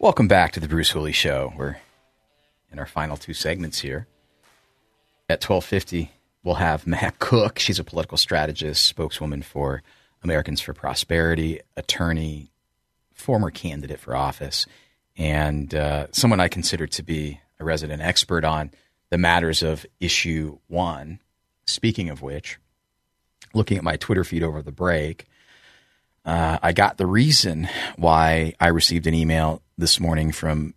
Welcome back to the Bruce Hooley Show. We're in our final two segments here. At 1250, we'll have Mehek Cooke. She's a political strategist, spokeswoman for Americans for Prosperity, attorney, former candidate for office, and uh, someone I consider to be a resident expert on the matters of issue one. Speaking of which, looking at my Twitter feed over the break, uh, I got the reason why I received an email this morning from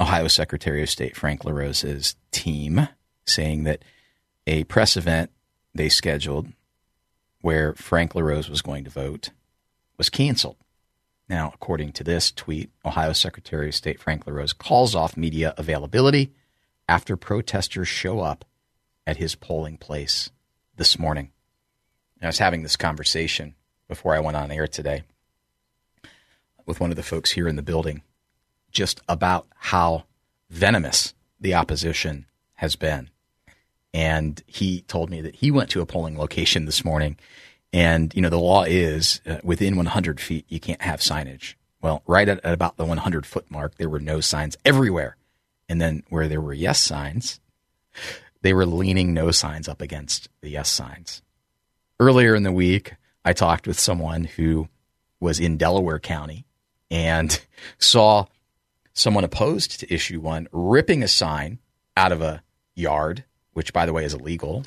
Ohio Secretary of State Frank LaRose's team saying that a press event they scheduled where Frank LaRose was going to vote was canceled. Now, according to this tweet, Ohio Secretary of State Frank LaRose calls off media availability after protesters show up at his polling place this morning. And I was having this conversation before I went on air today with one of the folks here in the building just about how venomous the opposition has been. And he told me that he went to a polling location this morning. And, you know, the law is uh, within 100 feet, you can't have signage. Well, right at, at about the 100 foot mark, there were no signs everywhere. And then where there were yes signs, they were leaning no signs up against the yes signs. Earlier in the week, I talked with someone who was in Delaware County and saw someone opposed to issue one ripping a sign out of a yard, which by the way is illegal,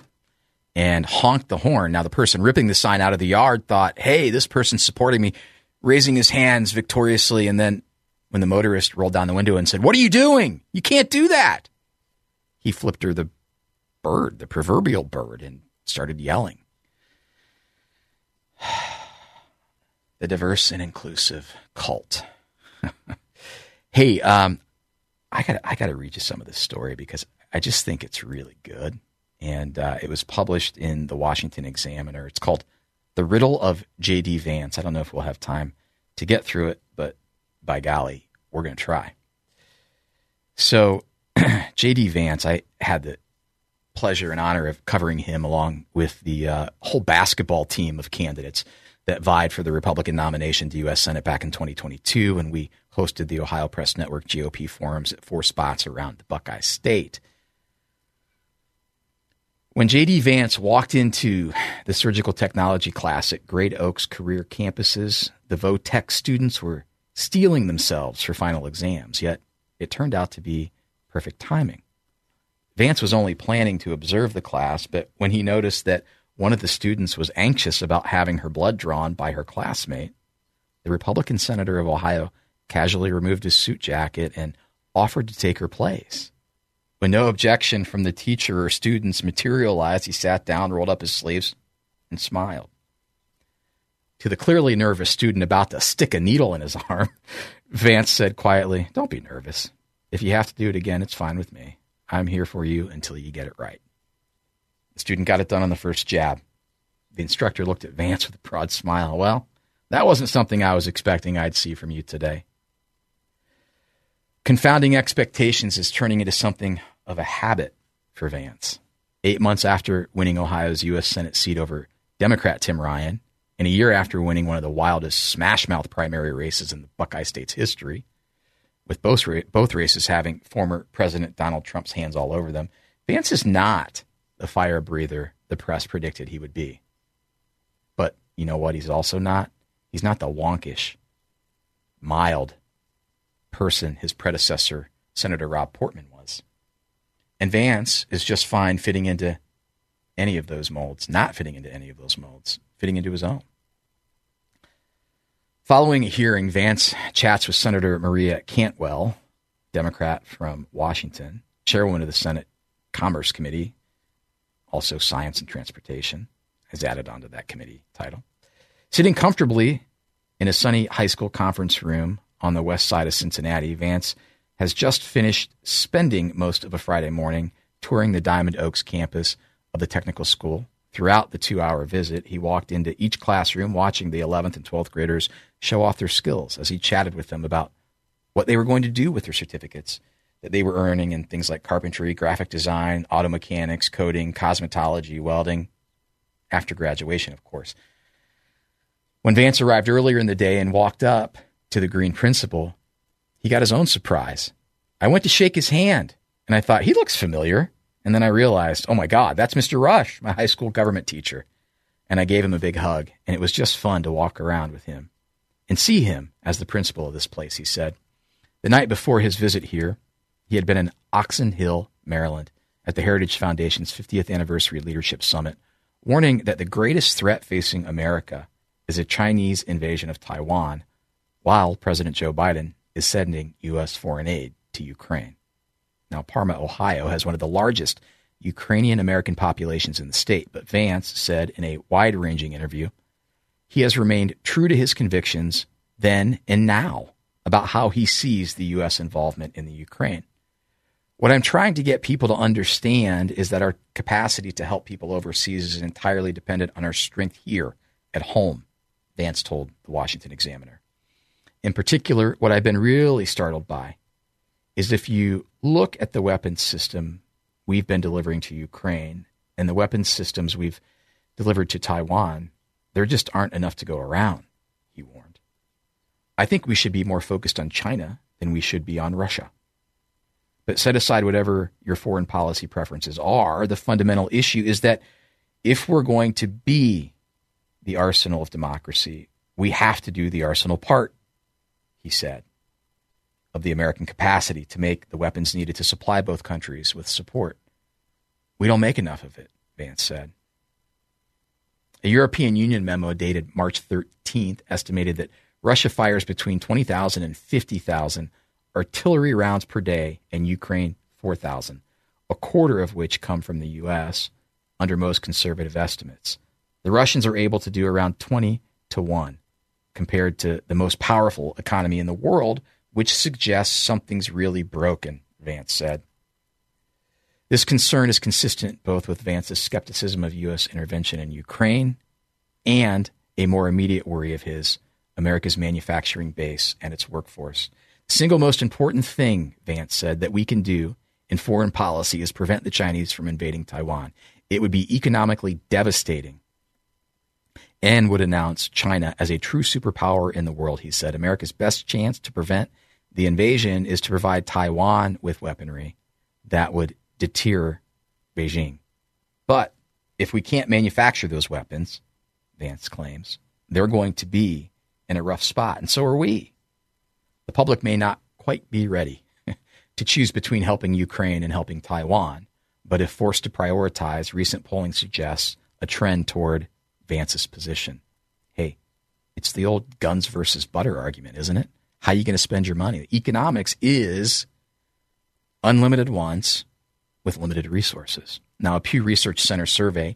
and honked the horn. Now the person ripping the sign out of the yard thought, "Hey, this person's supporting me," raising his hands victoriously, and then when the motorist rolled down the window and said, "What are you doing? You can't do that." He flipped her the bird, the proverbial bird, and started yelling. the diverse and inclusive cult. hey, um, I got I got to read you some of this story because I just think it's really good, and uh, it was published in the Washington Examiner. It's called "The Riddle of J.D. Vance." I don't know if we'll have time to get through it, but by golly, we're going to try. So, J.D. Vance, I had the pleasure and honor of covering him along with the uh, whole basketball team of candidates that vied for the Republican nomination to U.S. Senate back in 2022, and we hosted the Ohio Press Network GOP forums at four spots around the Buckeye State. When J.D. Vance walked into the surgical technology class at Great Oaks career campuses, the Votech students were steeling themselves for final exams, yet it turned out to be perfect timing. Vance was only planning to observe the class, but when he noticed that one of the students was anxious about having her blood drawn by her classmate. The Republican senator of Ohio casually removed his suit jacket and offered to take her place. When no objection from the teacher or students materialized, he sat down, rolled up his sleeves, and smiled. To the clearly nervous student about to stick a needle in his arm, Vance said quietly, Don't be nervous. If you have to do it again, it's fine with me. I'm here for you until you get it right. The student got it done on the first jab. The instructor looked at Vance with a broad smile. Well, that wasn't something I was expecting I'd see from you today. Confounding expectations is turning into something of a habit for Vance. Eight months after winning Ohio's U.S. Senate seat over Democrat Tim Ryan, and a year after winning one of the wildest smash mouth primary races in the Buckeye State's history, with both, both races having former President Donald Trump's hands all over them, Vance is not the fire breather the press predicted he would be. But you know what? He's also not. He's not the wonkish, mild person his predecessor, Senator Rob Portman, was. And Vance is just fine fitting into any of those molds, not fitting into any of those molds, fitting into his own. Following a hearing, Vance chats with Senator Maria Cantwell, Democrat from Washington, chairwoman of the Senate Commerce Committee, also Science and Transportation, has added onto that committee title. Sitting comfortably in a sunny high school conference room on the west side of Cincinnati, Vance has just finished spending most of a Friday morning touring the Diamond Oaks campus of the technical school. Throughout the two hour visit, he walked into each classroom watching the 11th and 12th graders show off their skills as he chatted with them about what they were going to do with their certificates that they were earning in things like carpentry, graphic design, auto mechanics, coding, cosmetology, welding, after graduation, of course. When Vance arrived earlier in the day and walked up to the green principal, he got his own surprise. I went to shake his hand and I thought, he looks familiar. And then I realized, oh my God, that's Mr. Rush, my high school government teacher. And I gave him a big hug, and it was just fun to walk around with him and see him as the principal of this place, he said. The night before his visit here, he had been in Oxon Hill, Maryland, at the Heritage Foundation's 50th Anniversary Leadership Summit, warning that the greatest threat facing America is a Chinese invasion of Taiwan, while President Joe Biden is sending U.S. foreign aid to Ukraine. Now, Parma, Ohio has one of the largest Ukrainian American populations in the state, but Vance said in a wide ranging interview he has remained true to his convictions then and now about how he sees the U.S. involvement in the Ukraine. What I'm trying to get people to understand is that our capacity to help people overseas is entirely dependent on our strength here at home, Vance told the Washington Examiner. In particular, what I've been really startled by is if you look at the weapons system we've been delivering to Ukraine and the weapons systems we've delivered to Taiwan, there just aren't enough to go around, he warned. I think we should be more focused on China than we should be on Russia. But set aside whatever your foreign policy preferences are, the fundamental issue is that if we're going to be the arsenal of democracy, we have to do the arsenal part, he said of the American capacity to make the weapons needed to supply both countries with support. We don't make enough of it, Vance said. A European Union memo dated March 13th estimated that Russia fires between 20,000 and 50,000 artillery rounds per day and Ukraine 4,000, a quarter of which come from the U.S. under most conservative estimates. The Russians are able to do around 20 to 1 compared to the most powerful economy in the world, which suggests something's really broken, Vance said. This concern is consistent both with Vance's skepticism of U.S. intervention in Ukraine and a more immediate worry of his America's manufacturing base and its workforce. Single most important thing, Vance said, that we can do in foreign policy is prevent the Chinese from invading Taiwan. It would be economically devastating and would announce China as a true superpower in the world, he said. America's best chance to prevent the invasion is to provide Taiwan with weaponry that would deter Beijing. But if we can't manufacture those weapons, Vance claims, they're going to be in a rough spot, and so are we. The public may not quite be ready to choose between helping Ukraine and helping Taiwan, but if forced to prioritize, recent polling suggests a trend toward Vance's position. Hey, it's the old guns versus butter argument, isn't it? How are you going to spend your money? Economics is unlimited wants with limited resources. Now, a Pew Research Center survey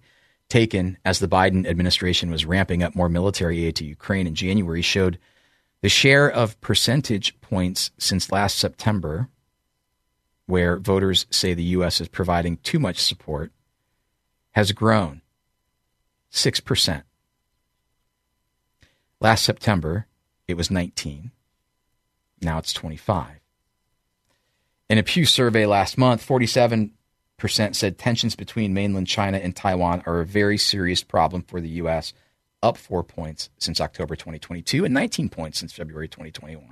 taken as the Biden administration was ramping up more military aid to Ukraine in January showed the share of percentage points since last September, where voters say the U.S. is providing too much support, has grown 6%. Last September, it was 19. Now it's 25. In a Pew survey last month, 47% said tensions between mainland China and Taiwan are a very serious problem for the U.S., up four points since October 2022 and 19 points since February 2021.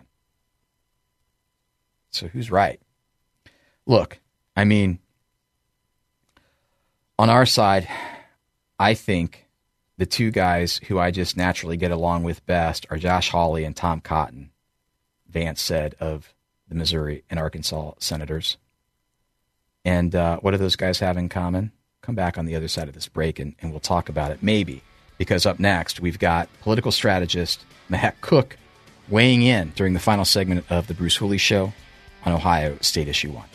So who's right? Look, I mean, on our side, I think the two guys who I just naturally get along with best are Josh Hawley and Tom Cotton. Vance said of the Missouri and Arkansas senators. And uh, what do those guys have in common? Come back on the other side of this break and, and we'll talk about it. Maybe. Because up next, we've got political strategist Mehek Cooke weighing in during the final segment of the Bruce Hooley Show on Ohio State Issue 1.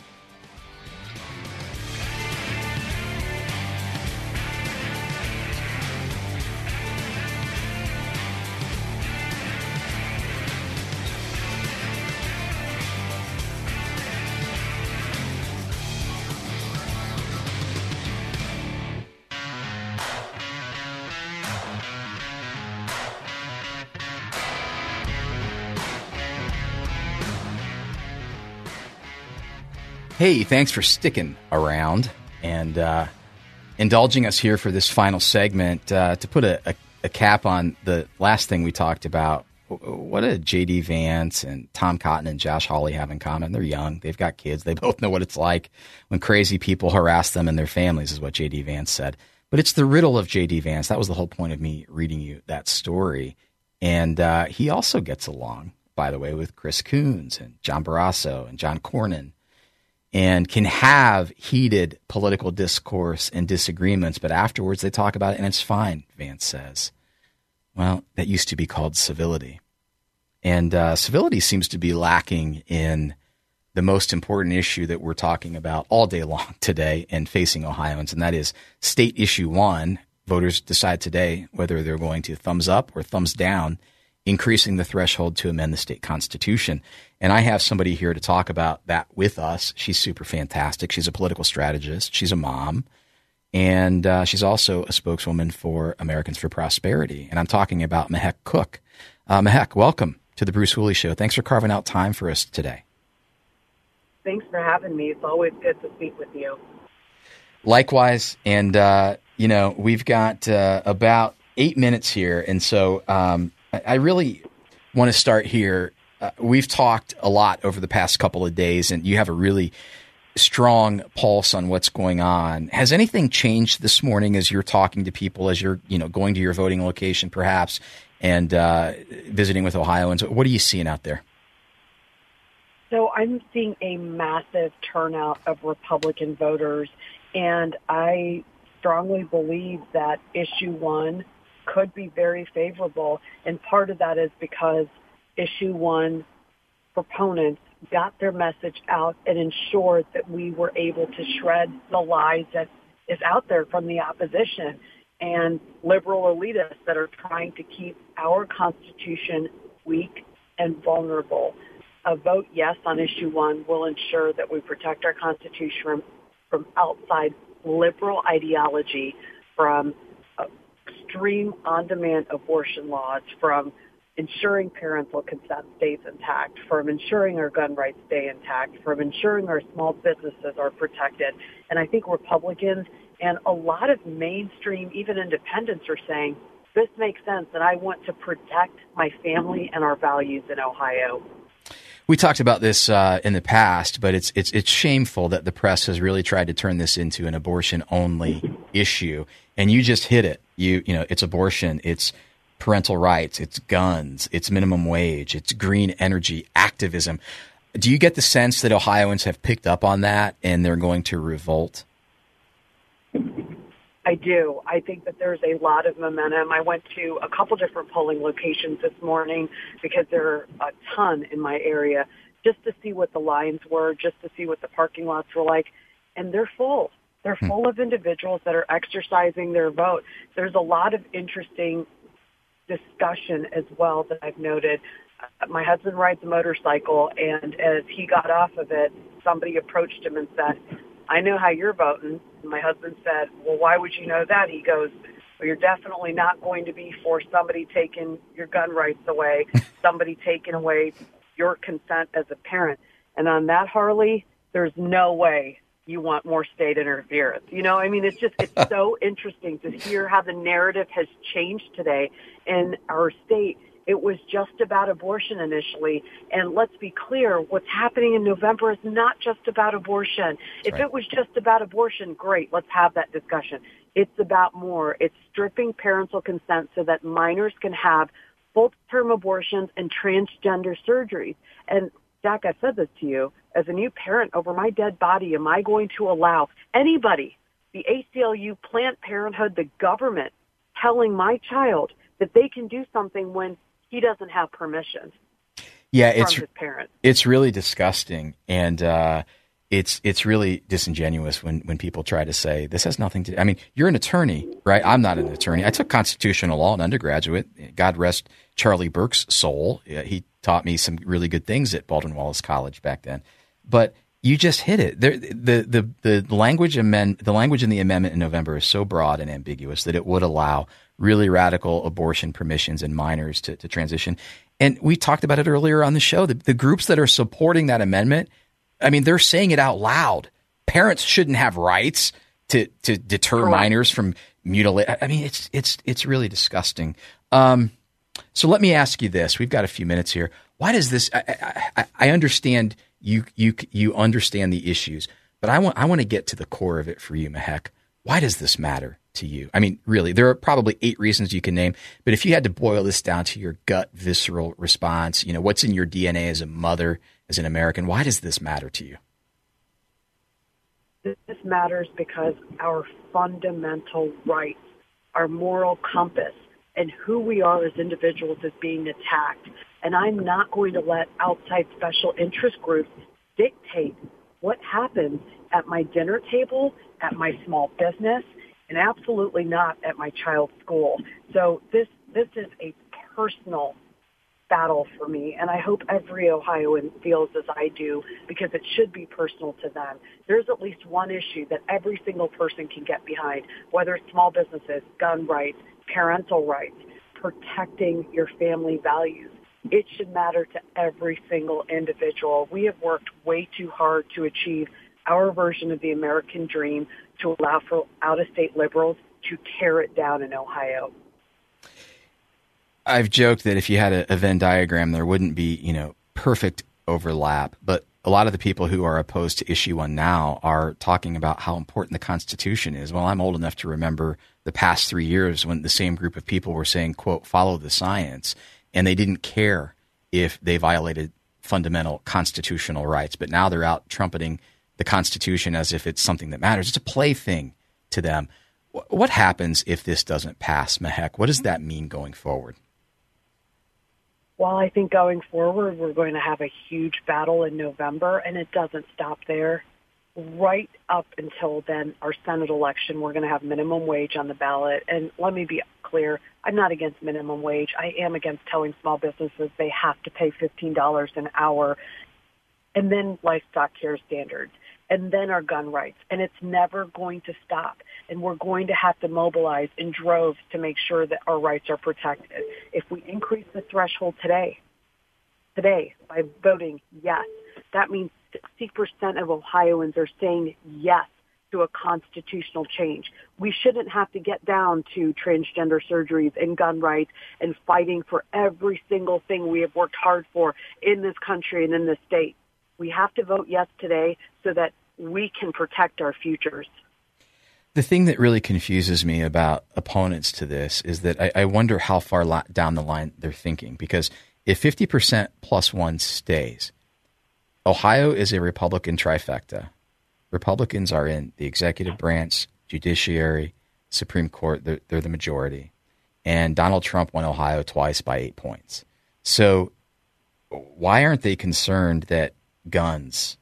Hey, thanks for sticking around and uh, indulging us here for this final segment. Uh, to put a, a, a, cap on the last thing we talked about, what did J.D. Vance and Tom Cotton and Josh Hawley have in common? They're young, they've got kids, they both know what it's like when crazy people harass them and their families, is what J.D. Vance said. But it's the riddle of J.D. Vance. That was the whole point of me reading you that story. And uh, he also gets along, by the way, with Chris Coons and John Barrasso and John Cornyn and can have heated political discourse and disagreements, but afterwards they talk about it and it's fine, Vance says. Well, that used to be called civility. And uh, civility seems to be lacking in the most important issue that we're talking about all day long today and facing Ohioans, and that is state issue one. Voters decide today whether they're going to thumbs up or thumbs down increasing the threshold to amend the state constitution. And I have somebody here to talk about that with us. She's super fantastic. She's a political strategist, she's a mom, and uh, she's also a spokeswoman for Americans for Prosperity. And I'm talking about Mehek Cooke. Uh, Mehek, welcome to the Bruce Hooley Show. Thanks for carving out time for us today. Thanks for having me. It's always good to speak with you. Likewise. And, uh, you know, we've got uh, about eight minutes here. And so um, I really want to start here. Uh, we've talked a lot over the past couple of days, and you have a really strong pulse on what's going on. Has anything changed this morning as you're talking to people, as you're you know going to your voting location, perhaps, and uh, visiting with Ohioans? What are you seeing out there? So I'm seeing a massive turnout of Republican voters, and I strongly believe that issue one could be very favorable. And part of that is because issue one proponents got their message out and ensured that we were able to shred the lies that is out there from the opposition and liberal elitists that are trying to keep our Constitution weak and vulnerable. A vote yes on issue one will ensure that we protect our Constitution from, from outside liberal ideology, from extreme on-demand abortion laws from ensuring parental consent stays intact, from ensuring our gun rights stay intact, from ensuring our small businesses are protected. And I think Republicans and a lot of mainstream, even independents are saying, this makes sense and I want to protect my family and our values in Ohio. We talked about this uh, in the past, but it's it's it's shameful that the press has really tried to turn this into an abortion only issue. And you just hit it. You you know, it's abortion, it's parental rights, it's guns, it's minimum wage, it's green energy activism. Do you get the sense that Ohioans have picked up on that and they're going to revolt? I do. I think that there's a lot of momentum. I went to a couple different polling locations this morning because there are a ton in my area just to see what the lines were, just to see what the parking lots were like. And they're full. They're hmm. full of individuals that are exercising their vote. There's a lot of interesting discussion as well that I've noted. Uh, my husband rides a motorcycle, and as he got off of it, somebody approached him and said, I know how you're voting. And my husband said, well, why would you know that? He goes, well, you're definitely not going to be for somebody taking your gun rights away, somebody taking away your consent as a parent. And on that, Harley, there's no way you want more state interference. You know, I mean, it's just, it's so interesting to hear how the narrative has changed today in our state it was just about abortion initially. And let's be clear, what's happening in November is not just about abortion. If right. it was just about abortion, great, let's have that discussion. It's about more. It's stripping parental consent so that minors can have full-term abortions and transgender surgeries. And Jack, I said this to you. As a new parent over my dead body, am I going to allow anybody, the ACLU, Planned Parenthood, the government, telling my child that they can do something when he doesn't have permission. Yeah, it's it's really disgusting, and uh, it's it's really disingenuous when when people try to say this has nothing to. I mean, you're an attorney, right? I'm not an attorney. I took constitutional law in undergraduate. God rest Charlie Burke's soul. He taught me some really good things at Baldwin Wallace College back then. But you just hit it. There, the, the, the language amend, the language in the amendment in November is so broad and ambiguous that it would allow really radical abortion permissions and minors to, to transition. And we talked about it earlier on the show. The, the groups that are supporting that amendment, I mean, they're saying it out loud. Parents shouldn't have rights to, to deter Correct. minors from mutilate. I mean, it's, it's, it's really disgusting. Um, so let me ask you this. We've got a few minutes here. Why does this, I, I, I understand – you you you understand the issues, but I want I want to get to the core of it for you, Mehek. Why does this matter to you? I mean, really, there are probably eight reasons you can name, but if you had to boil this down to your gut visceral response, you know, what's in your DNA as a mother, as an American, why does this matter to you? This matters because our fundamental rights, our moral compass, and who we are as individuals is being attacked. And I'm not going to let outside special interest groups dictate what happens at my dinner table, at my small business, and absolutely not at my child's school. So this, this is a personal battle for me, and I hope every Ohioan feels as I do because it should be personal to them. There's at least one issue that every single person can get behind, whether it's small businesses, gun rights, parental rights, protecting your family values. It should matter to every single individual. We have worked way too hard to achieve our version of the American dream to allow for out-of-state liberals to tear it down in Ohio. I've joked that if you had a, a Venn diagram, there wouldn't be, you know, perfect overlap, but a lot of the people who are opposed to issue one now are talking about how important the Constitution is. Well, I'm old enough to remember the past three years when the same group of people were saying, quote, follow the science, and they didn't care if they violated fundamental constitutional rights. But now they're out trumpeting the Constitution as if it's something that matters. It's a plaything to them. What happens if this doesn't pass, Mehek? What does that mean going forward? Well, I think going forward, we're going to have a huge battle in November, and it doesn't stop there right up until then, our Senate election, we're going to have minimum wage on the ballot. And let me be clear, I'm not against minimum wage. I am against telling small businesses they have to pay $15 an hour. And then livestock care standards. And then our gun rights. And it's never going to stop. And we're going to have to mobilize in droves to make sure that our rights are protected. If we increase the threshold today, today by voting yes, that means 60% of Ohioans are saying yes to a constitutional change. We shouldn't have to get down to transgender surgeries and gun rights and fighting for every single thing we have worked hard for in this country and in this state. We have to vote yes today so that we can protect our futures. The thing that really confuses me about opponents to this is that I, I wonder how far down the line they're thinking. Because if 50% plus one stays, Ohio is a Republican trifecta. Republicans are in the executive branch, judiciary, Supreme Court. They're, they're, the majority. And Donald Trump won Ohio twice by eight points. So why aren't they concerned that guns,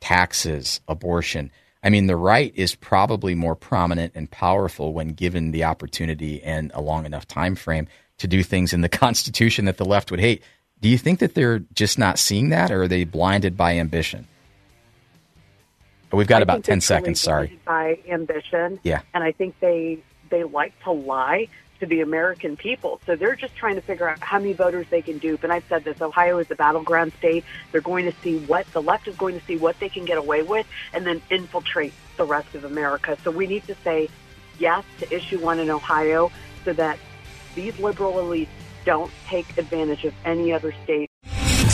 taxes, abortion, I mean, the right is probably more prominent and powerful when given the opportunity and a long enough time frame to do things in the Constitution that the left would hate. Do you think that they're just not seeing that, or are they blinded by ambition? We've got I about ten seconds. Sorry. By ambition. Yeah. And I think they they like to lie to the American people. So they're just trying to figure out how many voters they can dupe. And I've said this: Ohio is a battleground state. They're going to see what the left is going to see what they can get away with, and then infiltrate the rest of America. So we need to say yes to issue one in Ohio, so that these liberal elites don't take advantage of any other state.